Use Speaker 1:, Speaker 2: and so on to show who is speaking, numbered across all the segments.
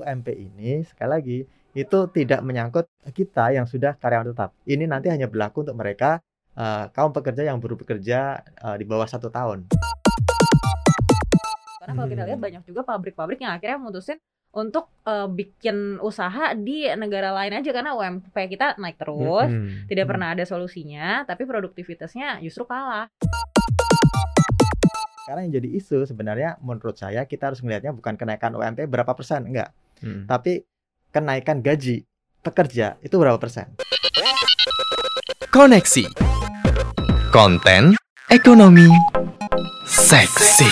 Speaker 1: UMP ini sekali lagi itu tidak menyangkut kita yang sudah karyawan tetap. Ini nanti hanya berlaku untuk mereka uh, kaum pekerja yang baru bekerja uh, di bawah satu tahun.
Speaker 2: Karena kalau kita lihat
Speaker 1: Hmm.
Speaker 2: banyak juga pabrik-pabrik yang akhirnya memutusin untuk uh, bikin usaha di negara lain aja karena UMP kita naik terus,
Speaker 1: Mm-mm.
Speaker 2: tidak pernah ada solusinya, tapi produktivitasnya justru kalah.
Speaker 1: Sekarang yang jadi isu sebenarnya menurut saya kita harus melihatnya bukan kenaikan UMP berapa persen, enggak.
Speaker 3: Hmm.
Speaker 1: Tapi kenaikan gaji pekerja itu berapa persen.
Speaker 4: Koneksi Konten Ekonomi Seksi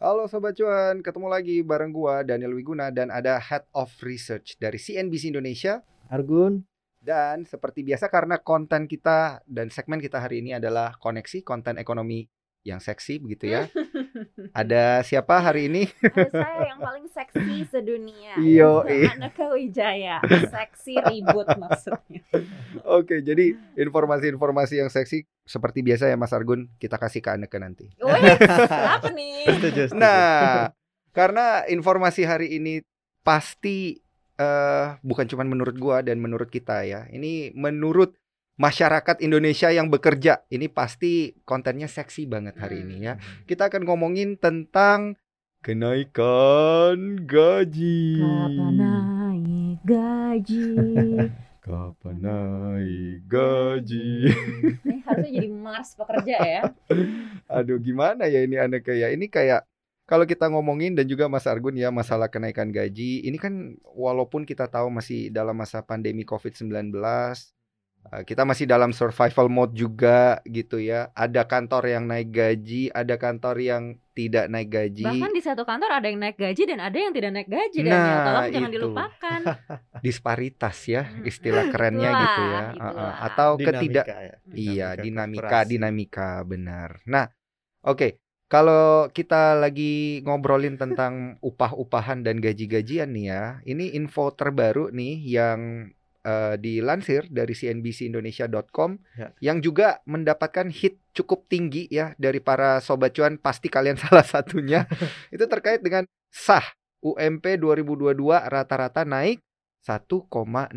Speaker 3: Halo Sobat Cuan, ketemu lagi bareng gua Daniel Wiguna dan ada Head of Research dari CNBC Indonesia
Speaker 1: Argun,
Speaker 3: dan seperti biasa karena konten kita dan segmen kita hari ini adalah koneksi konten ekonomi yang seksi begitu ya. Ada siapa hari ini?
Speaker 2: Ada saya yang paling seksi sedunia.
Speaker 3: Yo, iya.
Speaker 2: Aneka Wijaya. Seksi ribut maksudnya.
Speaker 3: Oke, jadi informasi-informasi yang seksi seperti biasa ya Mas Argun kita kasih ke Aneka nanti.
Speaker 2: Wih, apa nih?
Speaker 3: Nah, karena informasi hari ini pasti eh bukan cuma menurut gua dan menurut kita ya. Ini menurut masyarakat Indonesia yang bekerja. Ini pasti kontennya seksi banget hari ini ya. Kita akan ngomongin tentang kenaikan gaji.
Speaker 2: Kapan naik gaji?
Speaker 3: Kapan naik gaji?
Speaker 2: Ini harusnya jadi Mars pekerja ya.
Speaker 3: Aduh, gimana ya ini anak kayak ini kayak kalau kita ngomongin dan juga Mas Argun ya masalah kenaikan gaji, ini kan walaupun kita tahu masih dalam masa pandemi COVID-19, eh, kita masih dalam survival mode juga gitu ya. Ada kantor yang naik gaji, ada kantor yang tidak naik gaji.
Speaker 2: Bahkan di satu kantor ada yang naik gaji dan ada yang tidak naik gaji Daniel.
Speaker 3: Nah,
Speaker 2: Tolong jangan
Speaker 3: itu.
Speaker 2: dilupakan.
Speaker 3: Disparitas ya, istilah kerennya
Speaker 2: Itulah,
Speaker 3: gitu ya.
Speaker 2: itulah.
Speaker 3: Atau ketidak
Speaker 1: ya.
Speaker 3: Iya, dinamika, dinamika benar. Nah, oke. Kalau kita lagi ngobrolin tentang upah-upahan dan gaji-gajian nih ya, ini info terbaru nih yang eh, dilansir dari cnbcindonesia.com
Speaker 1: Ya.
Speaker 3: yang juga mendapatkan hit cukup tinggi ya dari para sobat cuan, pasti kalian salah satunya. Itu terkait dengan sah UMP 2022 rata-rata naik 1,09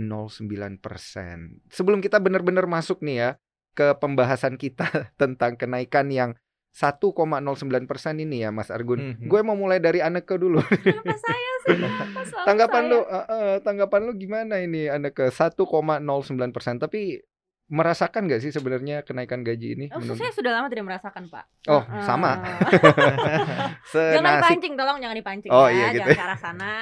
Speaker 3: persen. Sebelum kita benar-benar masuk nih ya ke pembahasan kita tentang kenaikan yang 1,09 persen ini ya Mas Argun.
Speaker 1: Mhm.
Speaker 3: Gue mau mulai dari Aneke dulu.
Speaker 2: Kenapa saya sih? Kenapa
Speaker 3: tanggapan
Speaker 2: saya?
Speaker 3: lu, eh, eh, tanggapan lu gimana ini Aneke? 1,09 persen. Tapi merasakan nggak sih sebenarnya kenaikan gaji ini?
Speaker 2: Oh,
Speaker 3: menurut-
Speaker 2: saya sudah lama tidak merasakan, Pak.
Speaker 3: Oh,
Speaker 2: Heeh.
Speaker 3: sama.
Speaker 2: jangan dipancing, tolong jangan dipancing
Speaker 3: Oh,
Speaker 2: ya,
Speaker 3: iya gitu
Speaker 2: jangan ke arah sana.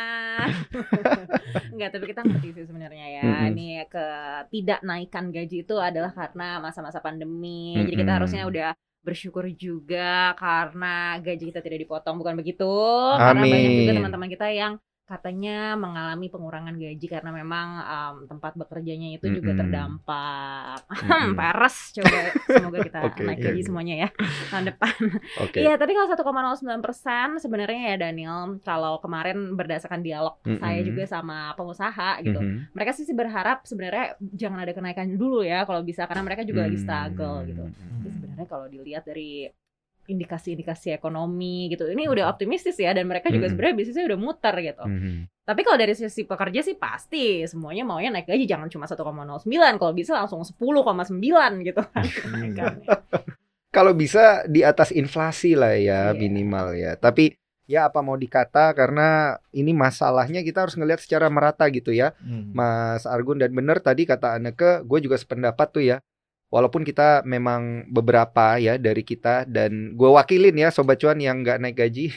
Speaker 2: Enggak, tapi kita ngerti sih sebenarnya ya.
Speaker 3: Mm-mm.
Speaker 2: Ini ke tidak naikkan gaji itu adalah karena masa-masa pandemi. Jadi kita
Speaker 3: Mm-mm.
Speaker 2: harusnya udah bersyukur juga karena gaji kita tidak dipotong, bukan begitu? Karena banyak juga
Speaker 3: Amin.
Speaker 2: teman-teman kita yang katanya mengalami pengurangan gaji karena memang um, tempat bekerjanya itu juga
Speaker 3: Mm-mm.
Speaker 2: terdampak.
Speaker 3: Mm-mm.
Speaker 2: Peres coba semoga kita
Speaker 3: Oke,
Speaker 2: naik gaji
Speaker 3: oke.
Speaker 2: semuanya ya tahun depan. Iya, tapi kalau 1,09 persen sebenarnya ya Daniel, kalau kemarin berdasarkan dialog
Speaker 3: Mm-mm.
Speaker 2: saya juga sama pengusaha gitu,
Speaker 3: Mhm.
Speaker 2: mereka sih berharap sebenarnya jangan ada kenaikan dulu ya kalau bisa karena mereka juga lagi
Speaker 3: Hmm.
Speaker 2: struggle gitu.
Speaker 1: Hmm.
Speaker 2: sebenarnya kalau dilihat dari indikasi-indikasi ekonomi gitu, ini udah optimistis ya dan mereka juga
Speaker 3: Mm-mm.
Speaker 2: sebenarnya bisnisnya udah muter gitu.
Speaker 3: Mhm.
Speaker 2: Tapi kalau dari sisi pekerja sih pasti semuanya maunya naik gaji jangan cuma 1,09 kalau bisa langsung 10,9 gitu kan. kenaikannya.
Speaker 3: Kalau bisa di atas inflasi lah ya
Speaker 2: Iya.
Speaker 3: minimal ya. Tapi ya apa mau dikata karena ini masalahnya kita harus ngelihat secara merata gitu ya.
Speaker 1: Hmm.
Speaker 3: Mas Argun dan bener tadi kata Aneke, gue juga sependapat tuh ya. Walaupun kita memang beberapa ya dari kita dan gue wakilin ya sobat cuan yang nggak naik gaji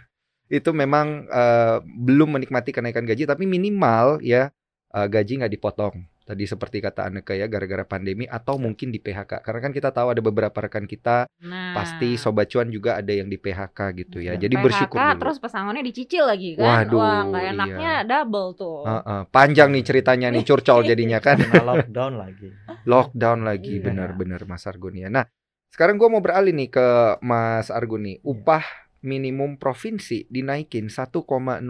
Speaker 3: itu memang eh, belum menikmati kenaikan gaji tapi minimal ya eh, gaji nggak dipotong. Tadi seperti kata Aneke ya gara-gara pandemi atau mungkin di PHK karena kan kita tahu ada beberapa rekan kita
Speaker 2: Nah,
Speaker 3: pasti sobat cuan juga ada yang di PHK gitu ya. Jadi
Speaker 2: PHK,
Speaker 3: bersyukur dulu.
Speaker 2: terus pesangonnya dicicil lagi kan.
Speaker 3: Waduh,
Speaker 2: Wah, nggak enaknya
Speaker 3: iya.
Speaker 2: double tuh.
Speaker 3: Heeh, panjang nih ceritanya nih curcol jadinya kan.
Speaker 1: Kena lockdown lagi.
Speaker 3: Lockdown lagi
Speaker 2: Iya.
Speaker 3: benar-benar Mas Argun ya. Nah, sekarang gua mau beralih nih ke Mas Argun nih.
Speaker 1: Iya.
Speaker 3: Upah minimum provinsi dinaikin 1,09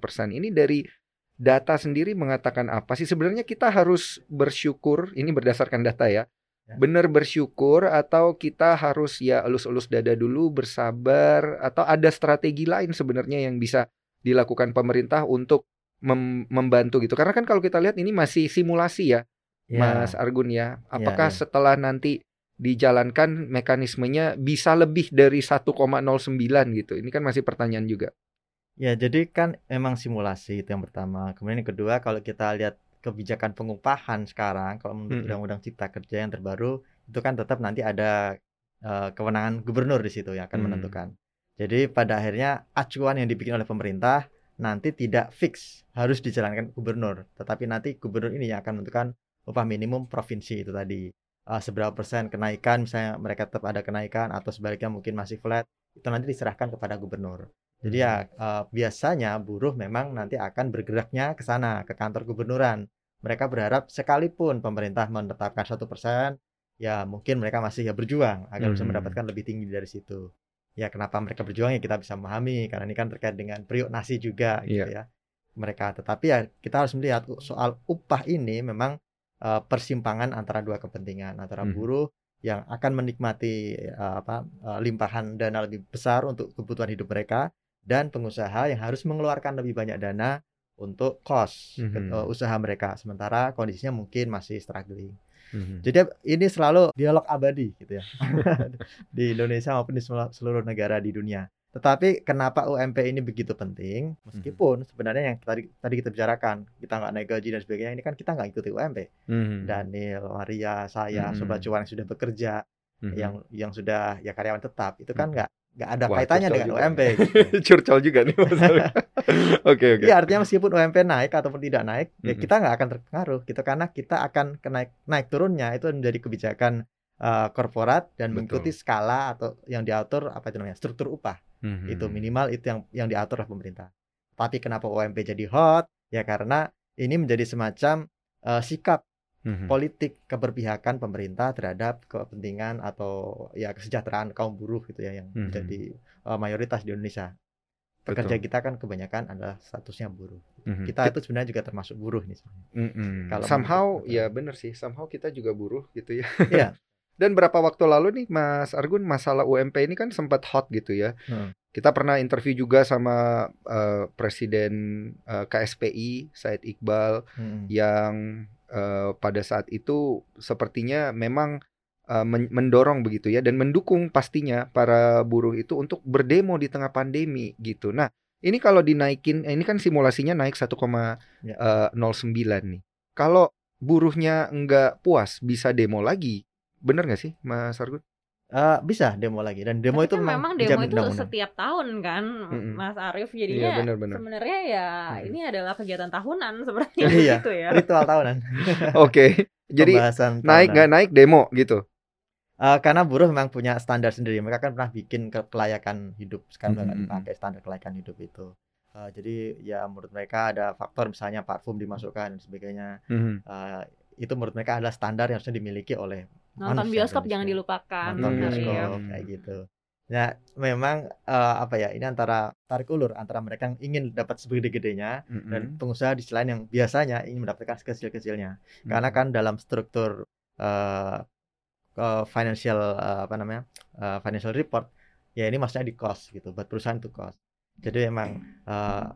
Speaker 3: persen. Ini dari data sendiri mengatakan apa sih? Sebenarnya kita harus bersyukur. Ini berdasarkan data ya.
Speaker 1: Ya.
Speaker 3: Benar bersyukur atau kita harus ya elus-elus dada dulu bersabar atau ada strategi lain sebenarnya yang bisa dilakukan pemerintah untuk mem- membantu gitu. Karena kan kalau kita lihat ini masih simulasi ya,
Speaker 1: Ya,
Speaker 3: Mas Argun ya. Apakah
Speaker 1: iya.
Speaker 3: setelah nanti dijalankan mekanismenya bisa lebih dari 1,09 gitu? Ini kan masih pertanyaan juga.
Speaker 1: Ya, jadi kan emang simulasi itu yang pertama. Kemudian yang kedua, kalau kita lihat kebijakan pengupahan sekarang, kalau menurut
Speaker 3: Mm-mm.
Speaker 1: Undang-Undang Cipta Kerja yang terbaru, itu kan tetap nanti ada eh, kewenangan gubernur di situ yang akan
Speaker 3: Hmm.
Speaker 1: menentukan. Jadi pada akhirnya acuan yang dibikin oleh pemerintah nanti tidak fix harus dijalankan gubernur, tetapi nanti gubernur ini yang akan menentukan upah minimum provinsi itu tadi. Eh, seberapa persen kenaikan, misalnya mereka tetap ada kenaikan atau sebaliknya mungkin masih flat, itu nanti diserahkan kepada gubernur. Jadi ya eh, biasanya buruh memang nanti akan bergeraknya ke sana ke kantor gubernuran. Mereka berharap sekalipun pemerintah menetapkan satu persen, ya mungkin mereka masih ya berjuang agar bisa
Speaker 3: Mhm.
Speaker 1: mendapatkan lebih tinggi dari situ. Ya kenapa mereka berjuang ya kita bisa memahami karena ini kan terkait dengan periuk nasi juga gitu ya mereka. Tetapi ya kita harus melihat soal upah ini memang eh, persimpangan antara dua kepentingan antara
Speaker 3: Mhm.
Speaker 1: buruh yang akan menikmati eh, apa eh, limpahan dana lebih besar untuk kebutuhan hidup mereka dan pengusaha yang harus mengeluarkan lebih banyak dana untuk cost
Speaker 3: Mhm.
Speaker 1: eh, usaha mereka sementara kondisinya mungkin masih struggling.
Speaker 3: Mhm.
Speaker 1: Jadi ini selalu dialog abadi gitu ya di Indonesia maupun di seluruh negara di dunia. Tetapi kenapa UMP ini begitu penting? Meskipun sebenarnya yang tadi tadi kita bicarakan kita nggak naik gaji dan sebagainya ini kan kita nggak ikuti UMP.
Speaker 3: Mhm.
Speaker 1: Daniel, Maria, saya,
Speaker 3: Mhm.
Speaker 1: Sobat Cuan yang sudah bekerja,
Speaker 3: Mhm.
Speaker 1: yang yang sudah ya karyawan tetap itu kan nggak nggak ada
Speaker 3: Wah,
Speaker 1: kaitannya dengan
Speaker 3: juga.
Speaker 1: UMP. gitu.
Speaker 3: curcol juga nih. Oke oke.
Speaker 1: Iya artinya meskipun UMP naik ataupun tidak naik, ya
Speaker 3: Mhm.
Speaker 1: kita nggak akan terpengaruh gitu karena kita akan kenaik naik turunnya itu menjadi kebijakan eh, korporat dan
Speaker 3: Betul.
Speaker 1: mengikuti skala atau yang diatur apa itu namanya struktur upah
Speaker 3: Mhm.
Speaker 1: itu minimal itu yang yang diatur oleh pemerintah. Tapi kenapa UMP jadi hot? Ya karena ini menjadi semacam eh, sikap
Speaker 3: Mhm.
Speaker 1: politik keberpihakan pemerintah terhadap kepentingan atau ya kesejahteraan kaum buruh gitu ya yang
Speaker 3: Mhm.
Speaker 1: menjadi eh, mayoritas di Indonesia. Pekerja
Speaker 3: Betul.
Speaker 1: kita kan kebanyakan adalah statusnya buruh.
Speaker 3: Mhm.
Speaker 1: Kita itu sebenarnya juga termasuk buruh nih. sebenarnya.
Speaker 3: Mm-mm.
Speaker 1: Kalau
Speaker 3: somehow
Speaker 1: menurut-
Speaker 3: ya bener sih somehow kita juga buruh gitu ya
Speaker 1: Iya.
Speaker 3: dan berapa waktu lalu nih Mas Argun masalah UMP ini kan sempat hot gitu ya
Speaker 1: Hmm.
Speaker 3: kita pernah interview juga sama eh, presiden eh, KSPI Said Iqbal
Speaker 1: Mm-mm.
Speaker 3: yang eh, pada saat itu sepertinya memang eh, men- mendorong begitu ya dan mendukung pastinya para buruh itu untuk berdemo di tengah pandemi gitu. Nah, ini kalau dinaikin eh, ini kan simulasinya naik 1,09
Speaker 1: Ya.
Speaker 3: nih. Kalau buruhnya nggak puas bisa demo lagi. Bener nggak sih Mas Argun?
Speaker 1: Eh, bisa demo lagi dan demo
Speaker 2: Tapi
Speaker 1: itu
Speaker 2: kan memang demo itu
Speaker 1: undang-undang.
Speaker 2: setiap tahun kan,
Speaker 3: Mm-mm.
Speaker 2: Mas Arief.
Speaker 3: Iya
Speaker 2: Jadinya
Speaker 3: bener-bener.
Speaker 2: sebenarnya ya
Speaker 3: Mm.
Speaker 2: ini adalah kegiatan tahunan seperti
Speaker 1: Iya.
Speaker 2: itu ya.
Speaker 1: Ritual tahunan.
Speaker 3: Oke. Jadi
Speaker 1: Pembahasan
Speaker 3: naik
Speaker 1: tahunan.
Speaker 3: nggak naik demo gitu.
Speaker 1: Eh, karena buruh memang punya standar sendiri. Mereka kan pernah bikin ke kelayakan hidup. Sekarang
Speaker 3: Mm-mm.
Speaker 1: dipakai standar kelayakan hidup itu. Eh, jadi ya menurut mereka ada faktor misalnya parfum dimasukkan dan sebagainya.
Speaker 3: Mhm.
Speaker 1: Eh, itu menurut mereka adalah standar yang harusnya dimiliki oleh
Speaker 2: Nonton
Speaker 1: manusia
Speaker 2: bioskop jangan
Speaker 1: Indonesia.
Speaker 2: dilupakan.
Speaker 1: nonton
Speaker 3: Hmm.
Speaker 2: Arief.
Speaker 1: bioskop kayak gitu. Ya memang eh, apa ya ini antara tarik ulur antara mereka yang ingin dapat segede-gedenya
Speaker 3: Mhm.
Speaker 1: dan pengusaha di sisi lain yang biasanya ingin mendapatkan sekecil-kecilnya. Karena
Speaker 3: Mhm.
Speaker 1: kan dalam struktur eh eh, financial eh, apa namanya eh, financial report ya ini maksudnya di cost gitu buat perusahaan itu cost. Jadi emang eh,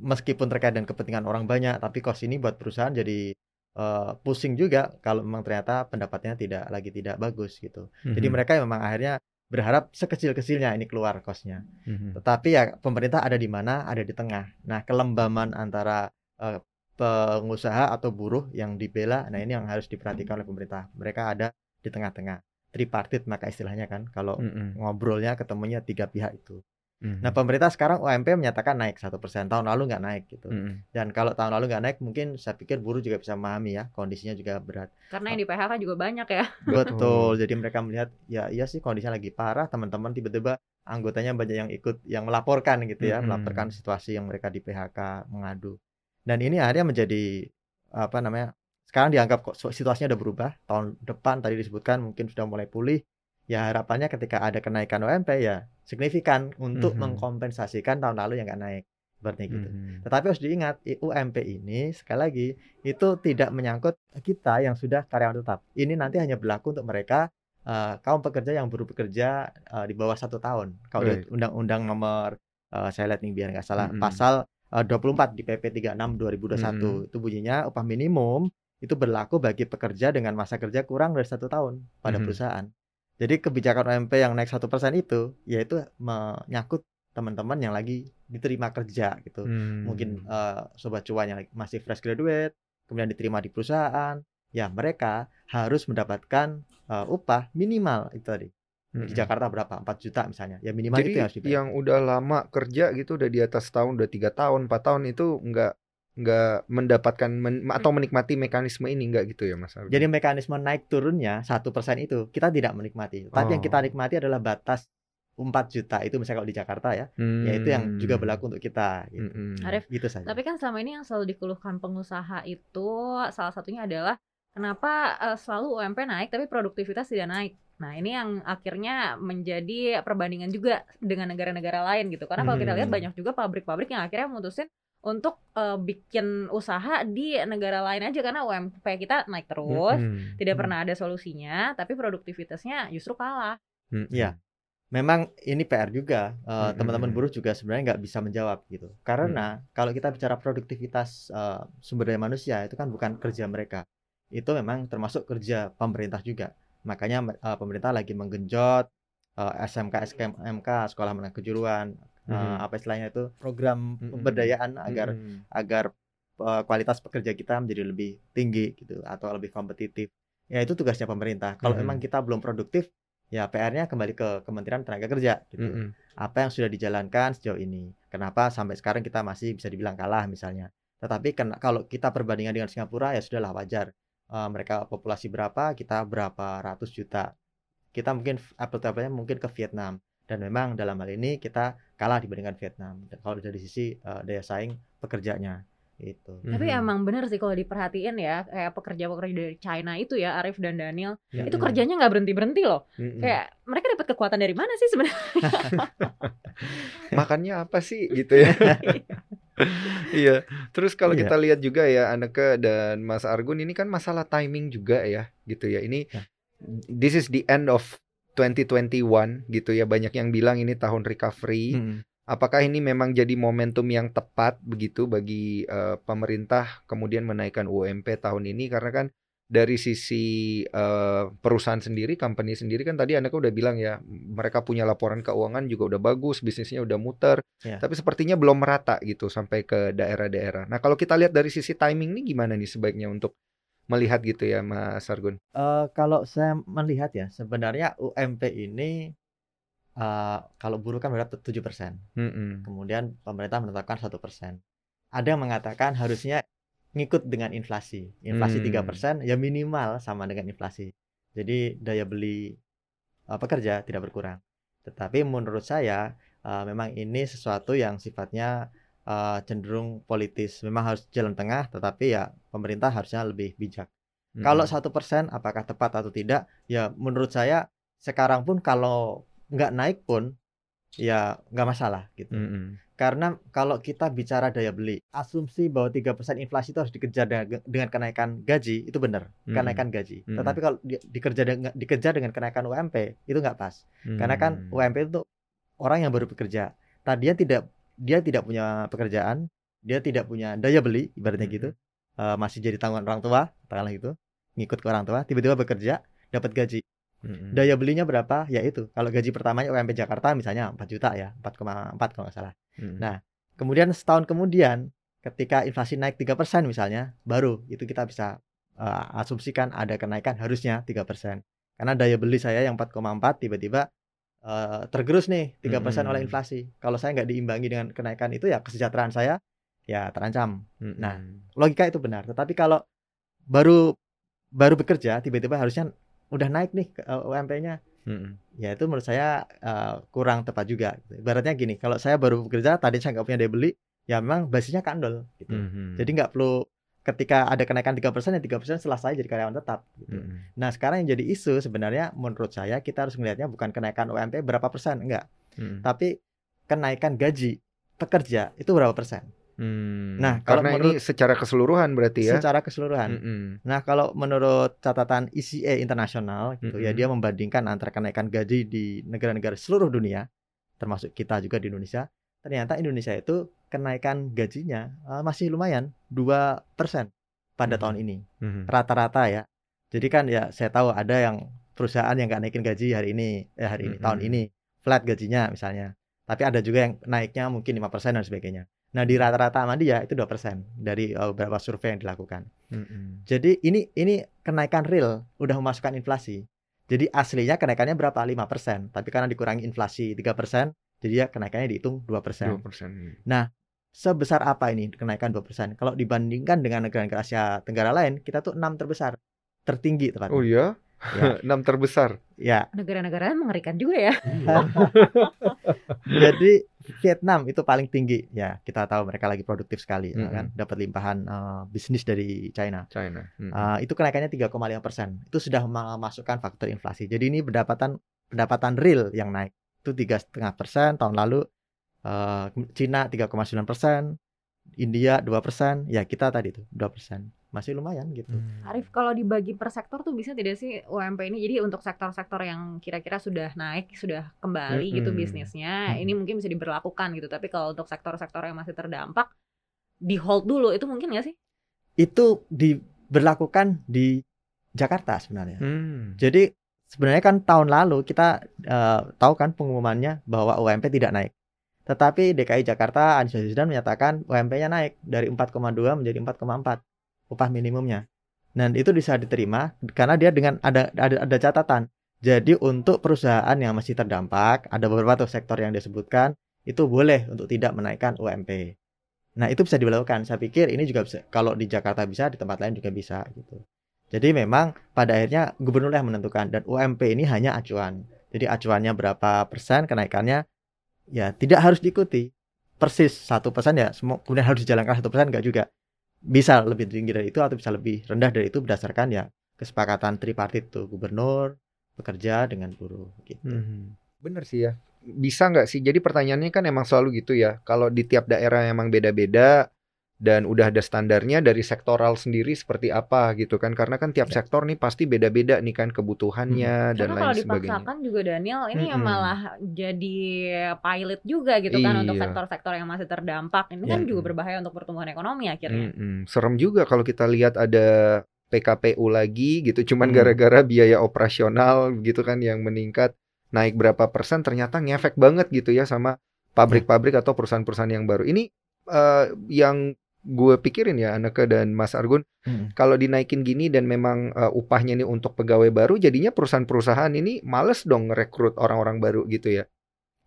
Speaker 1: meskipun terkait dengan kepentingan orang banyak tapi cost ini buat perusahaan jadi eh, pusing juga kalau memang ternyata pendapatnya tidak lagi tidak bagus gitu. Jadi
Speaker 3: Mhm.
Speaker 1: mereka memang akhirnya berharap sekecil-kecilnya ini keluar costnya.
Speaker 3: Mhm.
Speaker 1: Tetapi ya pemerintah ada di mana? Ada di tengah. Nah, kelembaman antara eh, pengusaha atau buruh yang dibela, nah ini yang harus diperhatikan oleh pemerintah. Mereka ada di tengah-tengah. Tripartit maka istilahnya kan kalau
Speaker 3: Mhm.
Speaker 1: ngobrolnya ketemunya tiga pihak itu.
Speaker 3: Mhm.
Speaker 1: Nah, pemerintah sekarang UMP menyatakan naik satu persen. Tahun lalu nggak naik gitu.
Speaker 3: Mhm.
Speaker 1: Dan kalau tahun lalu nggak naik, mungkin saya pikir buruh juga bisa memahami ya, kondisinya juga berat.
Speaker 2: Karena yang di PHK juga banyak ya.
Speaker 1: Betul. Jadi mereka melihat ya iya sih kondisinya lagi parah, teman-teman tiba-tiba anggotanya banyak yang ikut yang melaporkan gitu ya,
Speaker 3: Mm-mm.
Speaker 1: melaporkan situasi yang mereka di PHK, mengadu. Dan ini akhirnya menjadi apa namanya? Sekarang dianggap kok situasinya udah berubah. Tahun depan tadi disebutkan mungkin sudah mulai pulih. Ya harapannya ketika ada kenaikan UMP ya signifikan untuk
Speaker 3: Mhm.
Speaker 1: mengkompensasikan tahun lalu yang nggak naik. Seperti gitu.
Speaker 3: Mhm.
Speaker 1: Tetapi harus diingat, UMP ini sekali lagi itu tidak menyangkut kita yang sudah karyawan tetap. Ini nanti hanya berlaku untuk mereka eh, kaum pekerja yang baru bekerja eh, di bawah satu tahun. Kalau
Speaker 3: Right.
Speaker 1: Undang-Undang Nomor Eh, saya lihat nih biar nggak salah
Speaker 3: Mm-mm.
Speaker 1: pasal eh, 24 di PP 36 2021 itu bunyinya upah minimum itu berlaku bagi pekerja dengan masa kerja kurang dari satu tahun pada
Speaker 3: Mhm.
Speaker 1: perusahaan. Jadi kebijakan UMP yang naik satu persen itu yaitu menyangkut teman-teman yang lagi diterima kerja gitu.
Speaker 3: Hmm.
Speaker 1: Mungkin eh, sobat cuan yang masih fresh graduate, kemudian diterima di perusahaan, ya mereka harus mendapatkan eh, upah minimal itu tadi. Di
Speaker 3: Mm-mm.
Speaker 1: Jakarta berapa? 4 juta misalnya. Ya minimal
Speaker 3: Hmm. Jadi
Speaker 1: itu yang harus dibayar.
Speaker 3: yang udah lama kerja gitu udah di atas tahun udah tiga tahun empat tahun itu nggak nggak mendapatkan men- atau menikmati mekanisme ini nggak gitu ya mas?
Speaker 1: Jadi mekanisme naik turunnya satu persen itu kita tidak menikmati. Tapi yang kita
Speaker 3: Oh.
Speaker 1: nikmati adalah batas 4 juta itu misalnya kalau di Jakarta ya, ya itu yang juga
Speaker 3: Hmm.
Speaker 1: berlaku untuk kita. Gitu,
Speaker 3: Mm-mm.
Speaker 2: Arif,
Speaker 1: gitu saja.
Speaker 2: Tapi kan selama ini yang selalu dikeluhkan pengusaha itu salah satunya adalah kenapa eh, selalu UMP naik tapi produktivitas tidak naik. Nah ini yang akhirnya menjadi perbandingan juga dengan negara-negara lain gitu. Karena kalau kita lihat
Speaker 3: Hmm.
Speaker 2: banyak juga pabrik-pabrik yang akhirnya memutusin untuk eh, bikin usaha di negara lain aja karena UMP kita naik terus,
Speaker 3: Mm-mm.
Speaker 2: tidak
Speaker 1: Hmm.
Speaker 2: pernah ada solusinya, tapi produktivitasnya justru kalah.
Speaker 3: Mm-mm.
Speaker 1: Iya. Memang ini PR juga eh,
Speaker 3: Mm-mm.
Speaker 1: teman-teman buruh juga sebenarnya nggak bisa menjawab gitu. Karena kalau kita bicara produktivitas eh, sumber daya manusia itu kan bukan kerja mereka. Itu memang termasuk kerja pemerintah juga. Makanya eh, pemerintah lagi menggenjot eh, SMK SKMK sekolah menengah kejuruan
Speaker 3: Mhm.
Speaker 1: apa istilahnya itu program
Speaker 3: Mm-mm.
Speaker 1: pemberdayaan agar
Speaker 3: Mm-mm.
Speaker 1: agar eh, kualitas pekerja kita menjadi lebih tinggi gitu atau lebih kompetitif. Ya itu tugasnya pemerintah. Kalau
Speaker 3: Mhm.
Speaker 1: memang kita belum produktif, ya PR-nya kembali ke Kementerian Tenaga Kerja gitu.
Speaker 3: Mm-mm.
Speaker 1: Apa yang sudah dijalankan sejauh ini? Kenapa sampai sekarang kita masih bisa dibilang kalah misalnya? Tetapi ken- kalau kita perbandingan dengan Singapura ya sudahlah wajar. Eh, mereka populasi berapa, kita berapa ratus juta. Kita mungkin apple to mungkin ke Vietnam dan memang dalam hal ini kita kalah dibandingkan Vietnam. Dan Kalau dari sisi eh, daya saing pekerjanya itu.
Speaker 2: Tapi
Speaker 3: Mhm.
Speaker 2: emang bener sih kalau diperhatiin ya kayak pekerja-pekerja dari China itu ya Arif dan Daniel
Speaker 3: Ya.
Speaker 2: itu
Speaker 1: Mm-mm.
Speaker 2: kerjanya nggak berhenti berhenti loh.
Speaker 3: Mm-mm.
Speaker 2: Kayak mereka dapat kekuatan dari mana sih sebenarnya?
Speaker 3: makannya apa sih gitu ya Iya, terus kalau
Speaker 1: Iya.
Speaker 3: kita lihat juga ya Aneke dan Mas Argun ini kan masalah timing juga ya, gitu ya. Ini
Speaker 1: Ya.
Speaker 3: this is the end of 2021 gitu ya. Banyak yang bilang ini tahun recovery.
Speaker 1: Mm-mm.
Speaker 3: Apakah ini memang jadi momentum yang tepat begitu bagi eh, pemerintah kemudian menaikkan UMP tahun ini karena kan dari sisi eh, perusahaan sendiri, company sendiri kan tadi Anda udah bilang ya, mereka punya laporan keuangan juga udah bagus, bisnisnya udah muter,
Speaker 1: Ya.
Speaker 3: tapi sepertinya belum merata gitu sampai ke daerah-daerah. Nah, kalau kita lihat dari sisi timing nih gimana nih sebaiknya untuk melihat gitu ya Mas Argun?
Speaker 1: Eh, kalau saya melihat ya sebenarnya UMP ini eh, kalau buruh kan berapa 7 persen. Kemudian pemerintah menetapkan satu persen. Ada yang mengatakan harusnya ngikut dengan inflasi. Inflasi
Speaker 3: Hmm.
Speaker 1: tiga persen ya minimal sama dengan inflasi. Jadi daya beli eh, pekerja tidak berkurang. Tetapi menurut saya eh, memang ini sesuatu yang sifatnya eh, cenderung politis. Memang harus jalan tengah, tetapi ya pemerintah harusnya lebih bijak. Kalau
Speaker 3: Mm-mm.
Speaker 1: satu persen apakah tepat atau tidak? Ya menurut saya sekarang pun kalau nggak naik pun ya nggak masalah gitu.
Speaker 3: Mm-mm.
Speaker 1: Karena kalau kita bicara daya beli, asumsi bahwa 3% inflasi itu harus dikejar dengan, dengan kenaikan gaji itu benar,
Speaker 3: Mm-mm.
Speaker 1: kenaikan gaji.
Speaker 3: Mm-mm.
Speaker 1: Tetapi kalau di- dikerja dengan dikejar dengan kenaikan UMP itu nggak pas. Karena kan
Speaker 3: Mm.
Speaker 1: UMP itu orang yang baru bekerja. Tadinya tidak dia tidak punya pekerjaan, dia tidak punya daya beli ibaratnya
Speaker 3: Mm-mm.
Speaker 1: gitu. Eh, masih jadi tanggungan orang tua, katakanlah gitu. Ngikut ke orang tua, tiba-tiba bekerja, dapat gaji.
Speaker 3: Mm-mm.
Speaker 1: Daya belinya berapa? Ya itu. Kalau gaji pertamanya UMP Jakarta misalnya 4 juta ya, 4,4 kalau nggak salah.
Speaker 3: Mm-mm.
Speaker 1: Nah, Kemudian setahun kemudian ketika inflasi naik 3% misalnya, baru itu kita bisa eh, asumsikan ada kenaikan harusnya 3%. Karena daya beli saya yang 4,4 tiba-tiba eh, tergerus nih 3% oleh
Speaker 3: Hmm.
Speaker 1: inflasi. Kalau saya nggak diimbangi dengan kenaikan itu ya kesejahteraan saya ya terancam.
Speaker 3: Mm-mm.
Speaker 1: Nah, Logika itu benar. Tetapi kalau baru baru bekerja tiba-tiba harusnya udah naik nih eh, UMP-nya
Speaker 3: Mm-mm.
Speaker 1: ya itu menurut saya eh, kurang tepat juga. Ibaratnya gini, kalau saya baru bekerja, tadi saya nggak punya daya beli, ya memang basisnya kandol. Gitu.
Speaker 3: Mhm.
Speaker 1: Jadi nggak perlu ketika ada kenaikan 3% ya 3% setelah saya jadi karyawan tetap. Gitu.
Speaker 3: Mm-mm.
Speaker 1: Nah sekarang yang jadi isu sebenarnya menurut saya kita harus melihatnya bukan kenaikan UMP berapa persen, enggak.
Speaker 3: Mm-mm.
Speaker 1: Tapi kenaikan gaji pekerja itu berapa persen
Speaker 3: Hmm.
Speaker 1: Nah, kalau
Speaker 3: karena
Speaker 1: menurut-
Speaker 3: ini secara keseluruhan berarti ya.
Speaker 1: secara keseluruhan.
Speaker 3: Mm-mm.
Speaker 1: Nah, kalau menurut catatan ECA internasional gitu ya
Speaker 3: Mm-mm.
Speaker 1: dia membandingkan antara kenaikan gaji di negara-negara seluruh dunia termasuk kita juga di Indonesia ternyata Indonesia itu kenaikan gajinya uh, masih lumayan 2% pada
Speaker 3: Mhm.
Speaker 1: tahun ini rata-rata ya. Jadi kan ya saya tahu ada yang perusahaan yang nggak naikin gaji hari ini, eh hari ini tahun
Speaker 3: Mhm.
Speaker 1: ini flat gajinya misalnya. Tapi ada juga yang naiknya mungkin 5% dan sebagainya. Nah, di rata-rata sama dia itu 2% dari uh, beberapa survei yang dilakukan.
Speaker 3: Mhm.
Speaker 1: Jadi ini ini kenaikan real udah memasukkan inflasi. Jadi aslinya kenaikannya berapa? 5%, tapi karena dikurangi inflasi 3%, jadi ya kenaikannya dihitung 2%.
Speaker 3: 2%.
Speaker 1: Sebesar apa ini kenaikan 2%? Kalau dibandingkan dengan negara-negara Asia Tenggara lain, kita tuh 6 terbesar. Tertinggi tepatnya.
Speaker 3: Oh iya?
Speaker 1: Ya.
Speaker 3: Enam terbesar.
Speaker 1: Ya,
Speaker 2: Negara-negara mengerikan juga ya.
Speaker 1: jadi Vietnam itu paling tinggi. Ya, kita tahu mereka lagi produktif sekali, ya
Speaker 3: Mm-mm.
Speaker 1: kan? Dapat limpahan eh, bisnis dari China.
Speaker 3: China. Mhm.
Speaker 1: Eh, itu kenaikannya 3,5 persen. Itu sudah memasukkan faktor inflasi. Jadi ini pendapatan pendapatan real yang naik. Itu tiga setengah persen tahun lalu. eh, Cina 3,9 persen, India 2 persen. Ya kita tadi tuh 2 persen. Masih lumayan gitu.
Speaker 3: Hmm.
Speaker 2: Arif, kalau dibagi per sektor tuh bisa tidak sih UMP ini? Jadi untuk sektor-sektor yang kira-kira sudah naik, sudah kembali gitu
Speaker 3: Mm-mm.
Speaker 2: bisnisnya,
Speaker 1: Mm-mm.
Speaker 2: ini mungkin bisa diberlakukan gitu. Tapi kalau untuk sektor-sektor yang masih terdampak, di hold dulu itu mungkin nggak sih?
Speaker 1: Itu diberlakukan di Jakarta sebenarnya.
Speaker 3: Hmm.
Speaker 1: Jadi sebenarnya kan tahun lalu kita eh, tahu kan pengumumannya bahwa UMP tidak naik. Tetapi DKI Jakarta Anies Baswedan menyatakan UMP-nya naik dari 4,2 menjadi 4,4 upah minimumnya. Dan itu bisa diterima karena dia dengan ada ada, ada catatan. Jadi untuk perusahaan yang masih terdampak, ada beberapa tuh sektor yang disebutkan itu boleh untuk tidak menaikkan UMP. Nah, itu bisa dilakukan. Saya pikir ini juga bisa kalau di Jakarta bisa, di tempat lain juga bisa gitu. Jadi memang pada akhirnya gubernur yang menentukan dan UMP ini hanya acuan. Jadi acuannya berapa persen kenaikannya ya tidak harus diikuti persis satu persen ya semua kemudian harus dijalankan satu persen enggak juga bisa lebih tinggi dari itu atau bisa lebih rendah dari itu berdasarkan ya kesepakatan tripartit tuh gubernur bekerja dengan buruh gitu.
Speaker 3: Mhm. Bener sih ya. Bisa nggak sih? Jadi pertanyaannya kan emang selalu gitu ya. Kalau di tiap daerah emang beda-beda dan udah ada standarnya dari sektoral sendiri seperti apa gitu kan? Karena kan tiap
Speaker 1: Ya.
Speaker 3: sektor nih pasti beda-beda nih kan kebutuhannya dan
Speaker 2: Karena
Speaker 3: lain
Speaker 2: kalau
Speaker 3: sebagainya.
Speaker 2: dipaksakan juga Daniel, ini yang
Speaker 3: Mm-mm.
Speaker 2: malah jadi pilot juga gitu kan untuk
Speaker 3: Iya.
Speaker 2: sektor-sektor yang masih terdampak. Ini kan
Speaker 1: Ya.
Speaker 2: juga berbahaya untuk pertumbuhan ekonomi akhirnya.
Speaker 3: Mm-mm. Serem juga kalau kita lihat ada PKPU lagi gitu, cuman
Speaker 1: Hmm.
Speaker 3: gara-gara biaya operasional gitu kan yang meningkat naik berapa persen ternyata ngefek banget gitu ya sama pabrik-pabrik atau perusahaan-perusahaan yang baru. Ini eh, yang gue pikirin ya Aneka dan Mas Argun,
Speaker 1: Mm.
Speaker 3: kalau dinaikin gini dan memang eh, upahnya ini untuk pegawai baru, jadinya perusahaan-perusahaan ini males dong ngerekrut orang-orang baru gitu ya.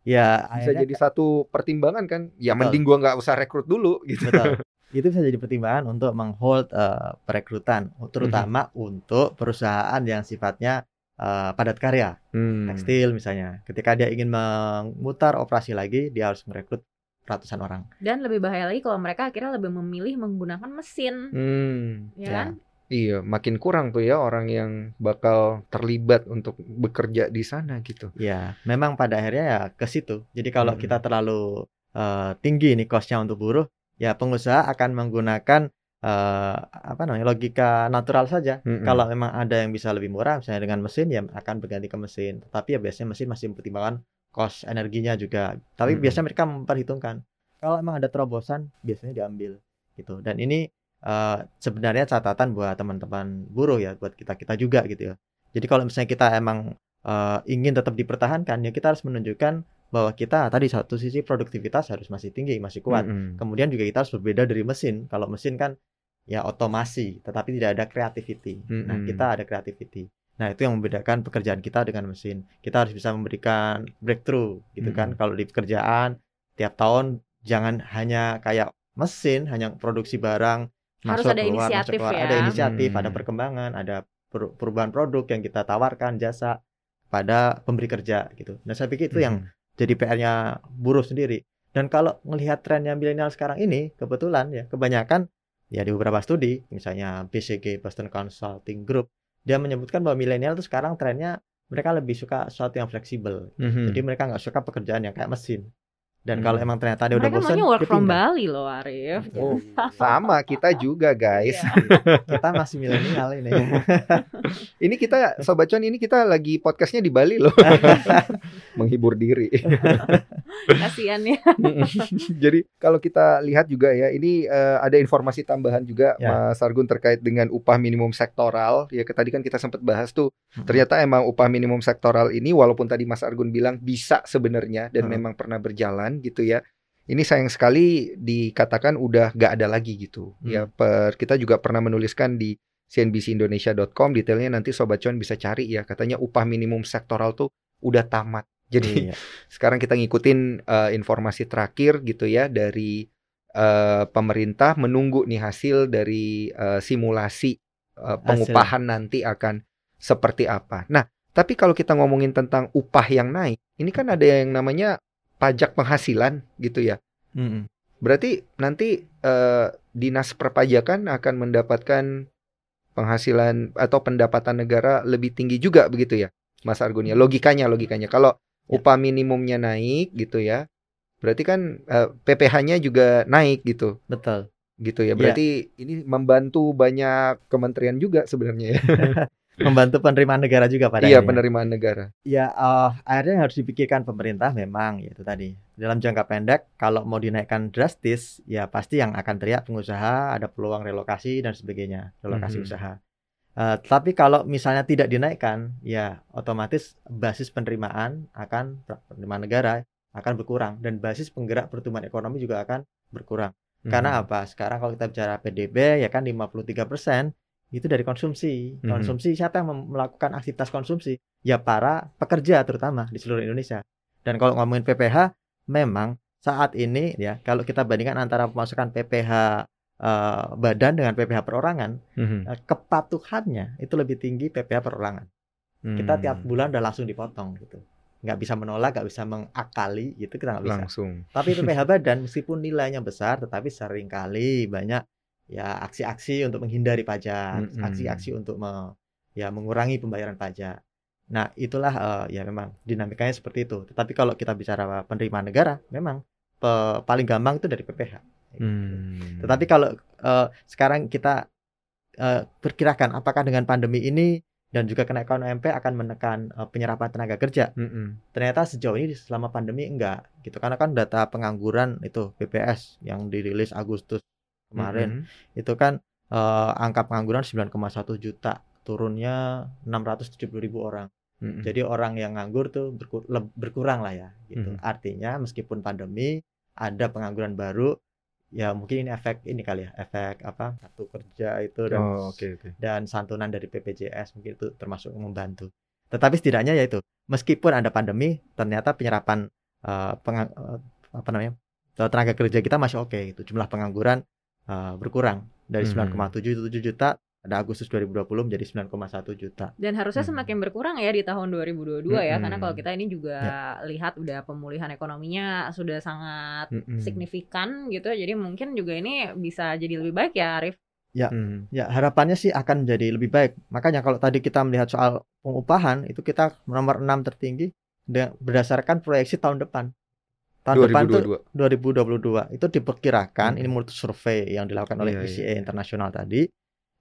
Speaker 1: Ya
Speaker 3: Bisa
Speaker 1: akhirnya
Speaker 3: jadi satu pertimbangan kan? Ya
Speaker 1: Betul.
Speaker 3: mending gua nggak usah rekrut dulu gitu.
Speaker 1: Betul. itu bisa jadi pertimbangan untuk menghold eh, perekrutan, terutama untuk perusahaan yang sifatnya eh, padat karya,
Speaker 3: Hmm.
Speaker 1: tekstil misalnya. Ketika dia ingin memutar operasi lagi, dia harus merekrut ratusan orang.
Speaker 2: Dan lebih bahaya lagi kalau mereka akhirnya lebih memilih menggunakan mesin,
Speaker 3: Hmm.
Speaker 2: ya
Speaker 1: Ya.
Speaker 2: kan?
Speaker 3: Iya, makin kurang tuh ya orang yang bakal terlibat untuk bekerja di sana gitu.
Speaker 1: Ya, memang pada akhirnya ya ke situ. Jadi kalau
Speaker 3: Mm-mm.
Speaker 1: kita terlalu eh, tinggi nih cost-nya untuk buruh, ya pengusaha akan menggunakan eh, apa namanya logika natural saja.
Speaker 3: Mm-mm.
Speaker 1: Kalau memang ada yang bisa lebih murah, misalnya dengan mesin, ya akan berganti ke mesin. Tetapi ya biasanya mesin masih mempertimbangkan cost energinya juga. Tapi
Speaker 3: Mm-mm.
Speaker 1: biasanya mereka memperhitungkan. Kalau memang ada terobosan, biasanya diambil gitu. Dan ini eh, sebenarnya catatan buat teman-teman buruh ya, buat kita kita juga gitu ya. Jadi kalau misalnya kita emang eh, ingin tetap dipertahankan, ya kita harus menunjukkan bahwa kita tadi satu sisi produktivitas harus masih tinggi, masih kuat.
Speaker 3: Mm-mm.
Speaker 1: Kemudian juga kita harus berbeda dari mesin. Kalau mesin kan ya otomasi, tetapi tidak ada creativity. Nah,
Speaker 3: Mm-mm.
Speaker 1: kita ada creativity. Nah, itu yang membedakan pekerjaan kita dengan mesin. Kita harus bisa memberikan breakthrough gitu kan.
Speaker 3: Mm-mm.
Speaker 1: Kalau di pekerjaan tiap tahun jangan hanya kayak mesin, hanya produksi barang
Speaker 2: Harus
Speaker 1: masuk
Speaker 2: ada
Speaker 1: keluar,
Speaker 2: inisiatif
Speaker 1: keluar.
Speaker 2: ya.
Speaker 1: Ada inisiatif, ada
Speaker 3: Hmm.
Speaker 1: perkembangan, ada per- perubahan produk yang kita tawarkan jasa pada pemberi kerja gitu. Nah, saya pikir itu yang
Speaker 3: Mm-mm.
Speaker 1: jadi PR-nya buruh sendiri. Dan kalau melihat trennya milenial sekarang ini, kebetulan ya kebanyakan ya di beberapa studi, misalnya BCG Boston Consulting Group, dia menyebutkan bahwa milenial itu sekarang trennya mereka lebih suka sesuatu yang fleksibel.
Speaker 3: Mhm.
Speaker 1: Jadi mereka nggak suka pekerjaan yang kayak mesin. Dan
Speaker 3: Hmm.
Speaker 1: kalau emang ternyata dia udah
Speaker 2: Mereka
Speaker 1: bosan,
Speaker 2: maunya work from. Bali loh Arif.
Speaker 3: Oh, sama kita juga guys.
Speaker 2: Iya.
Speaker 1: Kita masih milenial ini.
Speaker 3: Ini kita sobat cuan ini kita lagi podcastnya di Bali loh. Menghibur diri.
Speaker 2: Kasihan ya.
Speaker 3: Jadi kalau kita lihat juga ya, ini eh, ada informasi tambahan juga
Speaker 1: Ya.
Speaker 3: Mas Argun terkait dengan upah minimum sektoral. Ya tadi kan kita sempat bahas tuh.
Speaker 1: Hmm.
Speaker 3: Ternyata emang upah minimum sektoral ini walaupun tadi Mas Argun bilang bisa sebenarnya dan
Speaker 1: Hmm.
Speaker 3: memang pernah berjalan gitu ya. Ini sayang sekali dikatakan udah gak ada lagi gitu.
Speaker 1: Hmm.
Speaker 3: Ya per kita juga pernah menuliskan di cnbcindonesia.com detailnya nanti sobat cuan bisa cari ya. Katanya upah minimum sektoral tuh udah tamat. Jadi
Speaker 1: Iya.
Speaker 3: sekarang kita ngikutin eh, informasi terakhir gitu ya dari eh, pemerintah menunggu nih hasil dari eh, simulasi eh, pengupahan nanti akan seperti apa. Nah, tapi kalau kita ngomongin tentang upah yang naik, ini kan ada yang namanya pajak penghasilan gitu ya.
Speaker 1: Mm-mm.
Speaker 3: Berarti nanti eh, dinas perpajakan akan mendapatkan penghasilan atau pendapatan negara lebih tinggi juga begitu ya, Mas Argun ya. Logikanya, logikanya. Kalau
Speaker 1: Ya.
Speaker 3: upah minimumnya naik gitu ya, berarti kan eh, PPh-nya juga naik gitu,
Speaker 1: Betul.
Speaker 3: gitu ya.
Speaker 1: Ya.
Speaker 3: Berarti ini membantu banyak kementerian juga sebenarnya ya.
Speaker 1: Membantu penerimaan negara juga pada
Speaker 3: iya,
Speaker 1: akhirnya.
Speaker 3: penerimaan negara.
Speaker 1: Ya, eh, akhirnya yang harus dipikirkan pemerintah memang yaitu tadi dalam jangka pendek kalau mau dinaikkan drastis ya pasti yang akan teriak pengusaha ada peluang relokasi dan sebagainya relokasi
Speaker 3: Mhm.
Speaker 1: usaha. Eh, tapi kalau misalnya tidak dinaikkan ya otomatis basis penerimaan akan penerimaan negara akan berkurang dan basis penggerak pertumbuhan ekonomi juga akan berkurang. Karena
Speaker 3: Mhm.
Speaker 1: apa? Sekarang kalau kita bicara PDB ya kan 53% itu dari konsumsi.
Speaker 3: Mhm.
Speaker 1: Konsumsi siapa yang melakukan aktivitas konsumsi? Ya para pekerja terutama di seluruh Indonesia. Dan kalau ngomongin PPH memang saat ini ya kalau kita bandingkan antara pemasukan PPH eh, badan dengan PPH perorangan,
Speaker 3: Mhm.
Speaker 1: eh, kepatuhannya itu lebih tinggi PPH perorangan. Kita tiap
Speaker 3: Hmm.
Speaker 1: bulan udah langsung dipotong gitu. Nggak bisa menolak, nggak bisa mengakali gitu kita nggak bisa.
Speaker 3: langsung.
Speaker 1: Tapi PPH badan meskipun nilainya besar tetapi sering kali banyak ya aksi-aksi untuk menghindari pajak,
Speaker 3: Mm-mm.
Speaker 1: aksi-aksi untuk me- ya mengurangi pembayaran pajak. Nah, itulah eh, ya memang dinamikanya seperti itu. Tetapi kalau kita bicara penerimaan negara, memang pe- paling gampang itu dari PPH.
Speaker 3: Hmm.
Speaker 1: Tetapi kalau eh, sekarang kita eh, perkirakan apakah dengan pandemi ini dan juga kenaikan UMP akan menekan eh, penyerapan tenaga kerja
Speaker 3: Mm-mm.
Speaker 1: ternyata sejauh ini selama pandemi enggak gitu karena kan data pengangguran itu BPS yang dirilis Agustus kemarin
Speaker 3: Mm-mm.
Speaker 1: itu kan eh, angka pengangguran 9,1 juta turunnya 670 ribu orang
Speaker 3: Mm-mm.
Speaker 1: jadi orang yang nganggur tuh berku- berkurang lah ya gitu
Speaker 3: Mhm.
Speaker 1: artinya meskipun pandemi ada pengangguran baru ya mungkin ini efek ini kali ya efek apa kartu kerja itu dan
Speaker 3: Oh, oke oke.
Speaker 1: dan santunan dari BPJS mungkin itu termasuk membantu. Tetapi setidaknya yaitu meskipun ada pandemi, ternyata penyerapan eh, penga- eh, apa namanya tenaga kerja kita masih oke. Itu jumlah pengangguran eh, berkurang dari
Speaker 3: Hmm.
Speaker 1: 9,77 juta pada Agustus 2020 menjadi 9,1 juta.
Speaker 2: Dan harusnya
Speaker 3: Hmm.
Speaker 2: semakin berkurang ya di tahun 2022 ya, karena kalau kita ini juga lihat udah pemulihan ekonominya sudah sangat
Speaker 3: Mm-mm.
Speaker 2: signifikan gitu, jadi mungkin juga ini bisa jadi lebih baik ya Arif.
Speaker 3: Mm.
Speaker 1: Ya harapannya sih akan jadi lebih baik. Makanya kalau tadi kita melihat soal pengupahan itu kita nomor 6 tertinggi berdasarkan proyeksi tahun depan. Tahun depan tuh
Speaker 3: 2022.
Speaker 1: 2022 itu diperkirakan
Speaker 3: Hmm.
Speaker 1: ini menurut survei yang dilakukan oleh
Speaker 3: Iya,
Speaker 1: PCA
Speaker 3: iya.
Speaker 1: internasional tadi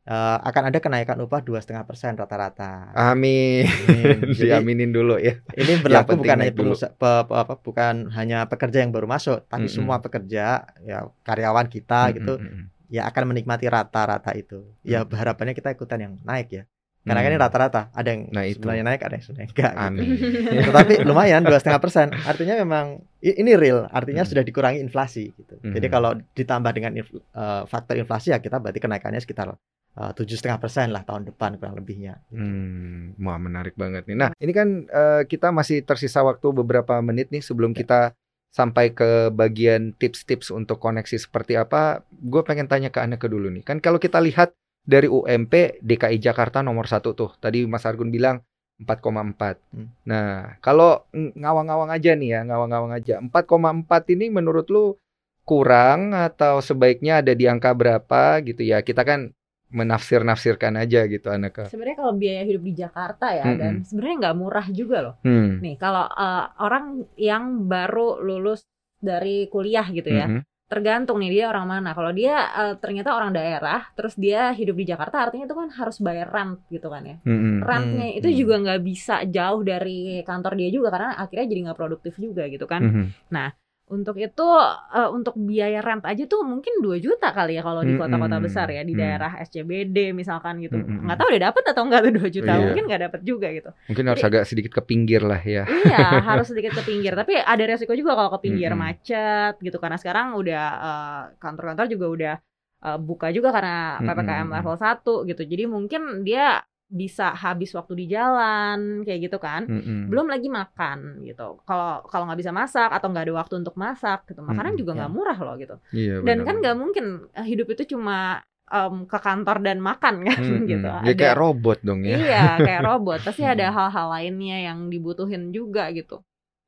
Speaker 1: eh, akan ada kenaikan upah dua setengah persen rata-rata.
Speaker 3: Amin.
Speaker 1: Amin. Jadi
Speaker 3: Diaminin dulu ya.
Speaker 1: ini berlaku
Speaker 3: penting
Speaker 1: bukan hanya pengusaha, pe- pe- apa, bukan hanya pekerja yang baru masuk, tapi
Speaker 3: Mm-mm.
Speaker 1: semua pekerja ya karyawan kita gitu
Speaker 3: Mm-mm.
Speaker 1: ya akan menikmati rata-rata itu. Ya
Speaker 3: Mm.
Speaker 1: harapannya kita ikutan yang naik ya. Karena kan ini
Speaker 3: Hmm.
Speaker 1: rata-rata, ada yang
Speaker 3: Nah, itu.
Speaker 1: sebenarnya naik, ada yang sebenarnya enggak. gitu.
Speaker 3: Amin.
Speaker 1: Tetapi lumayan dua setengah persen. Artinya memang ini real. Artinya
Speaker 3: Hmm.
Speaker 1: sudah dikurangi inflasi. Gitu. Jadi
Speaker 3: Hmm.
Speaker 1: kalau ditambah dengan inf- eh, faktor inflasi ya kita berarti kenaikannya sekitar eh, tujuh setengah persen lah tahun depan kurang lebihnya. gitu.
Speaker 3: Hmm, wah menarik banget nih. Nah, ini kan eh, kita masih tersisa waktu beberapa menit nih sebelum kita sampai ke bagian tips-tips untuk koneksi seperti apa. Gue pengen tanya ke Anda ke dulu nih. Kan kalau kita lihat dari UMP DKI Jakarta nomor satu tuh. Tadi Mas Argun bilang 4,4.
Speaker 1: Hmm.
Speaker 3: Nah, kalau ng- ngawang-ngawang aja nih ya, ngawang-ngawang aja. 4,4 ini menurut lu kurang atau sebaiknya ada di angka berapa gitu ya? Kita kan menafsir-nafsirkan aja gitu Anaka.
Speaker 2: Sebenarnya kalau biaya hidup di Jakarta ya
Speaker 3: Mm-mm.
Speaker 2: dan sebenarnya nggak murah juga loh.
Speaker 3: Hmm.
Speaker 2: Nih kalau eh, orang yang baru lulus dari kuliah gitu ya.
Speaker 3: Mhm.
Speaker 2: Tergantung nih dia orang mana. Kalau dia eh, ternyata orang daerah, terus dia hidup di Jakarta, artinya itu kan harus bayar rent gitu kan ya.
Speaker 3: Mhm.
Speaker 2: Rentnya
Speaker 1: Hmm,
Speaker 2: itu
Speaker 1: hmm.
Speaker 2: juga nggak bisa jauh dari kantor dia juga karena akhirnya jadi nggak produktif juga gitu kan.
Speaker 3: Mhm.
Speaker 2: Untuk itu eh, untuk biaya rent aja tuh mungkin 2 juta kali ya kalau di kota-kota besar ya di daerah SCBD misalkan gitu. Nggak tahu udah dapet atau enggak tuh 2 juta.
Speaker 3: Iya.
Speaker 2: Mungkin nggak dapet juga gitu.
Speaker 3: Mungkin harus
Speaker 2: Jadi-
Speaker 3: agak sedikit ke pinggir lah ya.
Speaker 2: iya, harus sedikit ke pinggir. Tapi ada resiko juga kalau ke pinggir macet gitu karena sekarang udah eh, kantor-kantor juga udah eh, buka juga karena PPKM level 1 gitu. Jadi mungkin dia bisa habis waktu di jalan kayak gitu kan.
Speaker 3: Mhm.
Speaker 2: Belum lagi makan gitu. Kalau kalau nggak bisa masak atau nggak ada waktu untuk masak gitu. Makanan
Speaker 3: Mm-mm,
Speaker 2: juga nggak
Speaker 1: ya.
Speaker 2: murah loh gitu.
Speaker 3: Iya,
Speaker 2: Dan kan nggak mungkin eh, hidup itu cuma em, ke kantor dan makan kan
Speaker 3: Mhm.
Speaker 2: gitu.
Speaker 3: Ya kayak robot dong ya.
Speaker 2: Iya, kayak robot. Pasti ada
Speaker 3: Hmm.
Speaker 2: hal-hal lainnya yang dibutuhin juga gitu.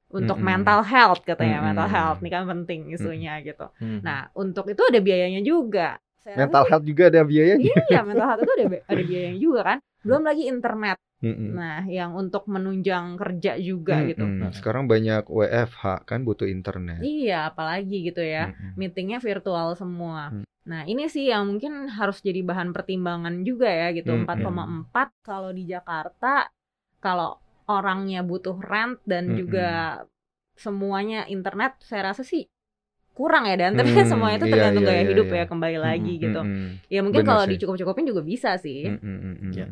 Speaker 2: Untuk
Speaker 3: Mm-mm.
Speaker 2: mental health katanya,
Speaker 3: Mm-mm.
Speaker 2: mental health ini kan penting isunya gitu.
Speaker 1: Hmm.
Speaker 2: Nah, untuk itu ada biayanya juga. Saya rasa
Speaker 3: Mental
Speaker 2: sih-
Speaker 3: health juga ada biayanya.
Speaker 2: Iya, mental health itu ada ada biayanya juga kan. Belum lagi internet.
Speaker 3: Mhm.
Speaker 2: Nah, yang untuk menunjang kerja juga gitu.
Speaker 3: Mhm. Sekarang banyak WFH kan butuh internet.
Speaker 2: Iya, apalagi gitu ya.
Speaker 3: Mhm.
Speaker 2: Meetingnya virtual semua.
Speaker 3: Hmm.
Speaker 2: Nah, ini sih yang mungkin harus jadi bahan pertimbangan juga ya gitu.
Speaker 3: Hmm,
Speaker 2: 4,4 kalau di Jakarta kalau orangnya butuh rent dan
Speaker 3: Hmm,
Speaker 2: juga semuanya internet, saya rasa sih kurang ya dan tapi
Speaker 3: Hmm,
Speaker 2: semua itu
Speaker 3: iya,
Speaker 2: tergantung
Speaker 3: iya,
Speaker 2: gaya
Speaker 3: iya,
Speaker 2: hidup
Speaker 3: iya.
Speaker 2: ya kembali lagi
Speaker 3: Mhm,
Speaker 2: gitu.
Speaker 3: mhm.
Speaker 2: Ya mungkin kalau dicukup-cukupin juga bisa sih.
Speaker 3: Mhm, mhm, mhm,
Speaker 1: Ya.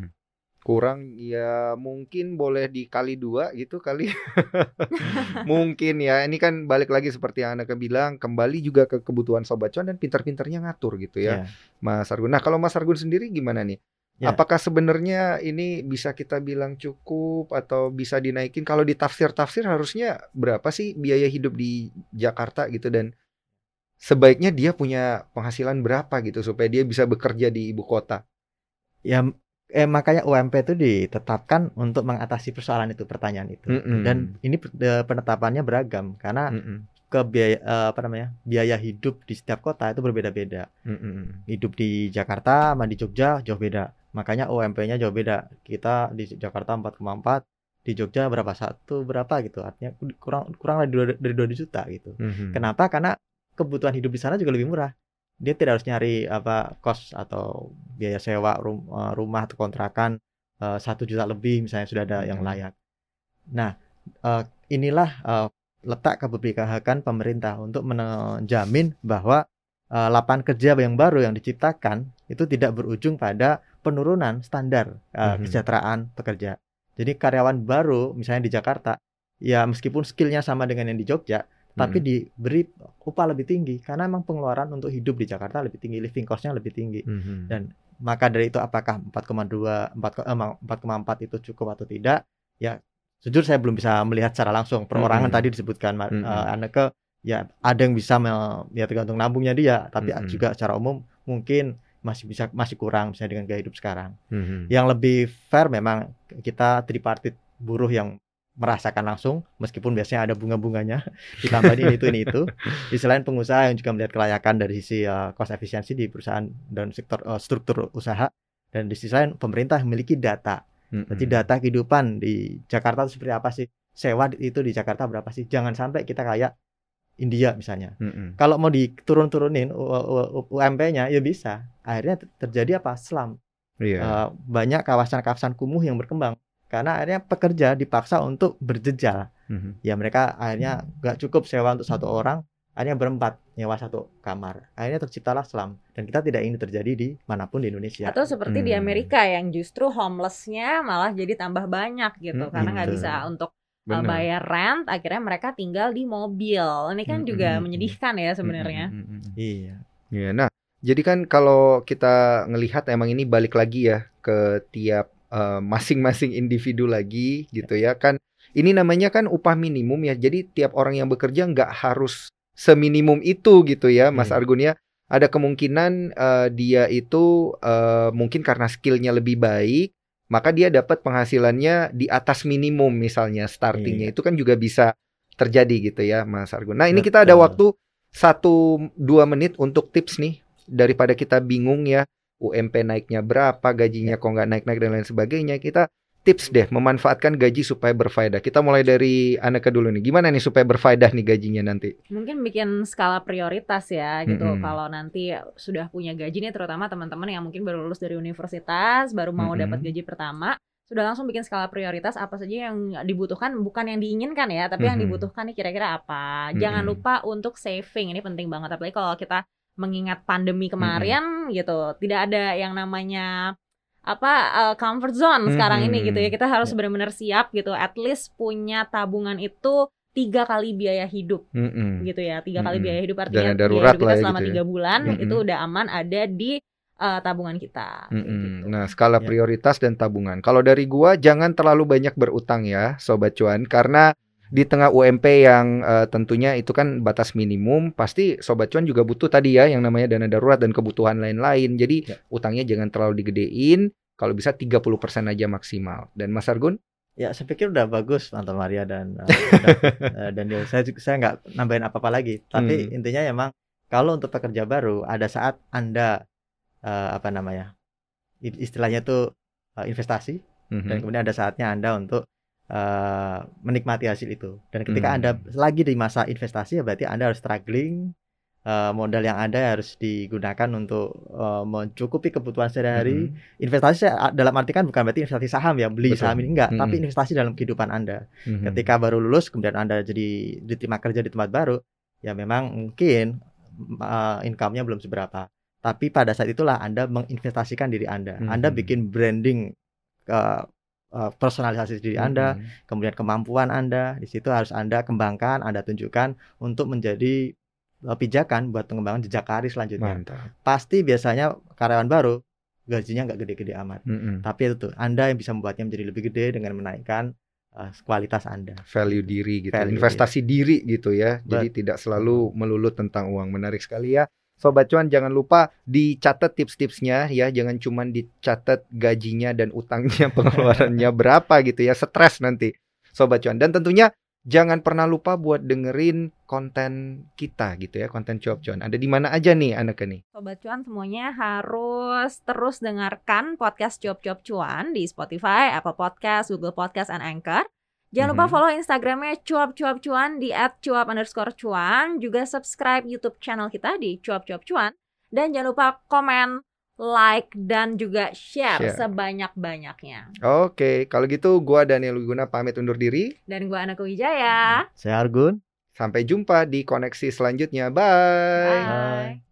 Speaker 3: Kurang ya mungkin boleh dikali dua gitu kali. mungkin ya. Ini kan balik lagi seperti yang Anda bilang kembali juga ke kebutuhan sobat cuan dan pintar-pintarnya ngatur gitu ya.
Speaker 1: Ya.
Speaker 3: Mas Argun. Nah, kalau Mas Argun sendiri gimana nih?
Speaker 1: Ya.
Speaker 3: Apakah sebenarnya ini bisa kita bilang cukup atau bisa dinaikin? Kalau di tafsir-tafsir harusnya berapa sih biaya hidup di Jakarta gitu dan sebaiknya dia punya penghasilan berapa gitu supaya dia bisa bekerja di ibu kota?
Speaker 1: Ya eh makanya UMP itu ditetapkan untuk mengatasi persoalan itu pertanyaan itu.
Speaker 3: Mm-mm.
Speaker 1: Dan ini penetapannya beragam karena
Speaker 3: Mm-mm.
Speaker 1: ke biaya eh, apa namanya? biaya hidup di setiap kota itu berbeda-beda.
Speaker 3: Mm-mm.
Speaker 1: Hidup di Jakarta sama di Jogja jauh beda. Makanya UMP-nya jauh beda. Kita di Jakarta 4,4, di Jogja berapa satu berapa gitu. Artinya kurang kurang dari dua, dari 2 juta gitu.
Speaker 3: Mhm.
Speaker 1: Kenapa? Karena kebutuhan hidup di sana juga lebih murah. Dia tidak harus nyari apa kos atau biaya sewa rum- eh, rumah atau kontrakan eh, satu juta lebih misalnya sudah ada yang
Speaker 3: Hmm.
Speaker 1: layak. Nah, eh, inilah letak keberpihakan pemerintah untuk menjamin bahwa eh, lapangan kerja yang baru yang diciptakan itu tidak berujung pada penurunan standar eh,
Speaker 3: Mhm.
Speaker 1: kesejahteraan pekerja. Jadi karyawan baru misalnya di Jakarta, ya meskipun skillnya sama dengan yang di Jogja, tapi
Speaker 3: Mhm.
Speaker 1: diberi upah lebih tinggi karena memang pengeluaran untuk hidup di Jakarta lebih tinggi, living cost-nya lebih tinggi.
Speaker 3: Mhm.
Speaker 1: Dan maka dari itu apakah 4,2 4, ko- eh, 4,4 itu cukup atau tidak? Ya jujur saya belum bisa melihat secara langsung. Perorangan
Speaker 3: Mhm.
Speaker 1: tadi disebutkan eh, Anneke ya ada yang bisa me- ya tergantung nabungnya dia, tapi
Speaker 3: Mhm.
Speaker 1: juga secara umum mungkin masih bisa masih kurang misalnya dengan gaya hidup sekarang.
Speaker 3: Mhm.
Speaker 1: Yang lebih fair memang kita tripartit buruh yang merasakan langsung meskipun biasanya ada bunga-bunganya ditambahin ini itu ini itu. Di selain pengusaha yang juga melihat kelayakan dari sisi uh, cost efisiensi di perusahaan dan sektor uh, struktur usaha. Dan di sisi lain pemerintah memiliki data.
Speaker 3: Mhm.
Speaker 1: jadi data kehidupan di Jakarta itu seperti apa sih? Sewa itu di Jakarta berapa sih? Jangan sampai kita kayak India misalnya.
Speaker 3: Mhm.
Speaker 1: kalau mau diturun-turunin UMP-nya ya bisa. Akhirnya ter- terjadi apa? Slum.
Speaker 3: Iya.
Speaker 1: Eh, banyak kawasan-kawasan kumuh yang berkembang karena akhirnya pekerja dipaksa untuk berjejal
Speaker 3: Mhm.
Speaker 1: ya mereka akhirnya nggak cukup sewa untuk satu orang akhirnya berempat nyewa satu kamar akhirnya terciptalah slum dan kita tidak ingin terjadi di mana pun di Indonesia
Speaker 2: Atau seperti di
Speaker 3: Hmm.
Speaker 2: Amerika yang justru homelessnya malah jadi tambah banyak gitu
Speaker 3: Hmm,
Speaker 2: karena nggak bisa untuk uh,
Speaker 3: Benar.
Speaker 2: bayar rent, akhirnya mereka tinggal di mobil. Ini kan
Speaker 3: Hmm,
Speaker 2: juga
Speaker 3: hmm,
Speaker 2: menyedihkan ya sebenarnya.
Speaker 1: Iya
Speaker 3: Iya, nah, jadi kan kalau kita ngelihat emang ini balik lagi ya ke tiap eh, masing-masing individu lagi gitu ya kan. Ini namanya kan upah minimum ya. Jadi tiap orang yang bekerja nggak harus seminimum itu gitu ya, Mas
Speaker 1: Iya.
Speaker 3: Argun ya. Ada kemungkinan eh, dia itu eh, mungkin karena skillnya lebih baik, maka dia dapat penghasilannya di atas minimum misalnya startingnya
Speaker 1: Iya.
Speaker 3: itu kan juga bisa terjadi gitu ya, Mas Argun. Nah ini kita ada waktu satu dua menit untuk tips nih daripada kita bingung ya UMP naiknya berapa, gajinya kok nggak naik-naik dan lain sebagainya. Kita tips deh memanfaatkan gaji supaya berfaedah. Kita mulai dari Aneka dulu nih. Gimana nih supaya berfaedah nih gajinya nanti?
Speaker 2: Mungkin bikin skala prioritas ya gitu.
Speaker 3: Mm-mm.
Speaker 2: Kalau nanti sudah punya gaji nih terutama teman-teman yang mungkin baru lulus dari universitas, baru mau
Speaker 3: Mm-mm.
Speaker 2: dapat gaji pertama, sudah langsung bikin skala prioritas apa saja yang dibutuhkan bukan yang diinginkan ya, tapi yang
Speaker 3: Mhm.
Speaker 2: dibutuhkan nih kira-kira apa. Jangan
Speaker 3: Mm-mm.
Speaker 2: lupa untuk saving. Ini penting banget apalagi kalau kita mengingat pandemi kemarin gitu. Tidak ada yang namanya apa uh, comfort zone sekarang ini gitu ya. Kita harus
Speaker 1: Ya.
Speaker 2: benar-benar siap gitu. At least punya tabungan itu tiga kali biaya hidup
Speaker 3: Mm-mm.
Speaker 2: gitu ya tiga kali
Speaker 3: Mm-mm.
Speaker 2: biaya hidup artinya
Speaker 3: darurat
Speaker 2: biaya hidup
Speaker 3: lah
Speaker 2: kita
Speaker 3: ya
Speaker 2: selama
Speaker 3: gitu ya.
Speaker 2: tiga bulan
Speaker 3: Mm-mm.
Speaker 2: itu udah aman ada di uh, tabungan kita kayak
Speaker 3: Mm-mm.
Speaker 2: gitu.
Speaker 3: Nah, skala
Speaker 1: Ya.
Speaker 3: prioritas dan tabungan. Kalau dari gua jangan terlalu banyak berutang ya, sobat cuan, karena di tengah UMP yang eh, tentunya itu kan batas minimum, pasti sobat cuan juga butuh tadi ya yang namanya dana darurat dan kebutuhan lain-lain. Jadi
Speaker 1: Ya.
Speaker 3: utangnya jangan terlalu digedein, kalau bisa 30% aja maksimal. Dan Mas Argun?
Speaker 1: Ya, saya pikir udah bagus Tante Maria dan uh, dan, uh. Saya juga- saya nggak nambahin apa-apa lagi. Tapi
Speaker 3: Hmm.
Speaker 1: intinya emang kalau untuk pekerja baru ada saat Anda uh, apa namanya? istilahnya itu uh, investasi
Speaker 3: Mhm.
Speaker 1: dan kemudian ada saatnya Anda untuk uh, menikmati hasil itu. Dan ketika
Speaker 3: Hmm.
Speaker 1: Anda lagi di masa investasi ya berarti Anda harus struggling uh, modal yang ada harus digunakan untuk uh, mencukupi kebutuhan sehari-hari
Speaker 3: Mhm.
Speaker 1: investasi dalam arti kan bukan berarti investasi saham ya beli
Speaker 3: Betul.
Speaker 1: saham ini enggak
Speaker 3: Mm-mm.
Speaker 1: tapi investasi dalam kehidupan anda
Speaker 3: Mhm.
Speaker 1: ketika baru lulus kemudian anda jadi diterima kerja di tempat baru ya memang mungkin uh, income-nya belum seberapa tapi pada saat itulah anda menginvestasikan diri anda anda
Speaker 3: Mhm.
Speaker 1: bikin branding ke uh, personalisasi diri anda kemudian kemampuan anda di situ harus anda kembangkan anda tunjukkan untuk menjadi uh, pijakan buat pengembangan jejak karir selanjutnya
Speaker 3: Mantap.
Speaker 1: pasti biasanya karyawan baru gajinya nggak gede-gede amat
Speaker 3: Mhm.
Speaker 1: tapi itu tuh Anda yang bisa membuatnya menjadi lebih gede dengan menaikkan uh, kualitas Anda.
Speaker 3: value diri gitu,
Speaker 1: Value
Speaker 3: investasi diri gitu ya. Jadi
Speaker 1: Bet-
Speaker 3: tidak selalu melulu tentang uang. Menarik sekali ya. Sobat cuan jangan lupa dicatat tips-tipsnya ya, jangan cuman dicatat gajinya dan utangnya pengeluarannya berapa gitu ya, stres nanti. Sobat cuan dan tentunya jangan pernah lupa buat dengerin konten kita gitu ya, konten cuap cuan. Ada di mana aja nih anak nih?
Speaker 2: Sobat Cuan semuanya harus terus dengarkan podcast Cuap Cuap Cuan di Spotify, Apple Podcast, Google Podcast, and Anchor. Jangan lupa
Speaker 3: Mhm.
Speaker 2: follow Instagramnya Cuap Cuap Cuan di @cuap underscore cuan. Juga subscribe YouTube channel kita di Cuap Cuap Cuan. Dan jangan lupa komen, like, dan juga share,
Speaker 3: Share.
Speaker 2: sebanyak-banyaknya.
Speaker 3: Oke, kalau gitu gua Daniel Wiguna pamit undur diri.
Speaker 2: Dan gua Anak Wijaya.
Speaker 1: Saya Argun.
Speaker 3: Sampai jumpa di koneksi selanjutnya. Bye.
Speaker 2: Bye.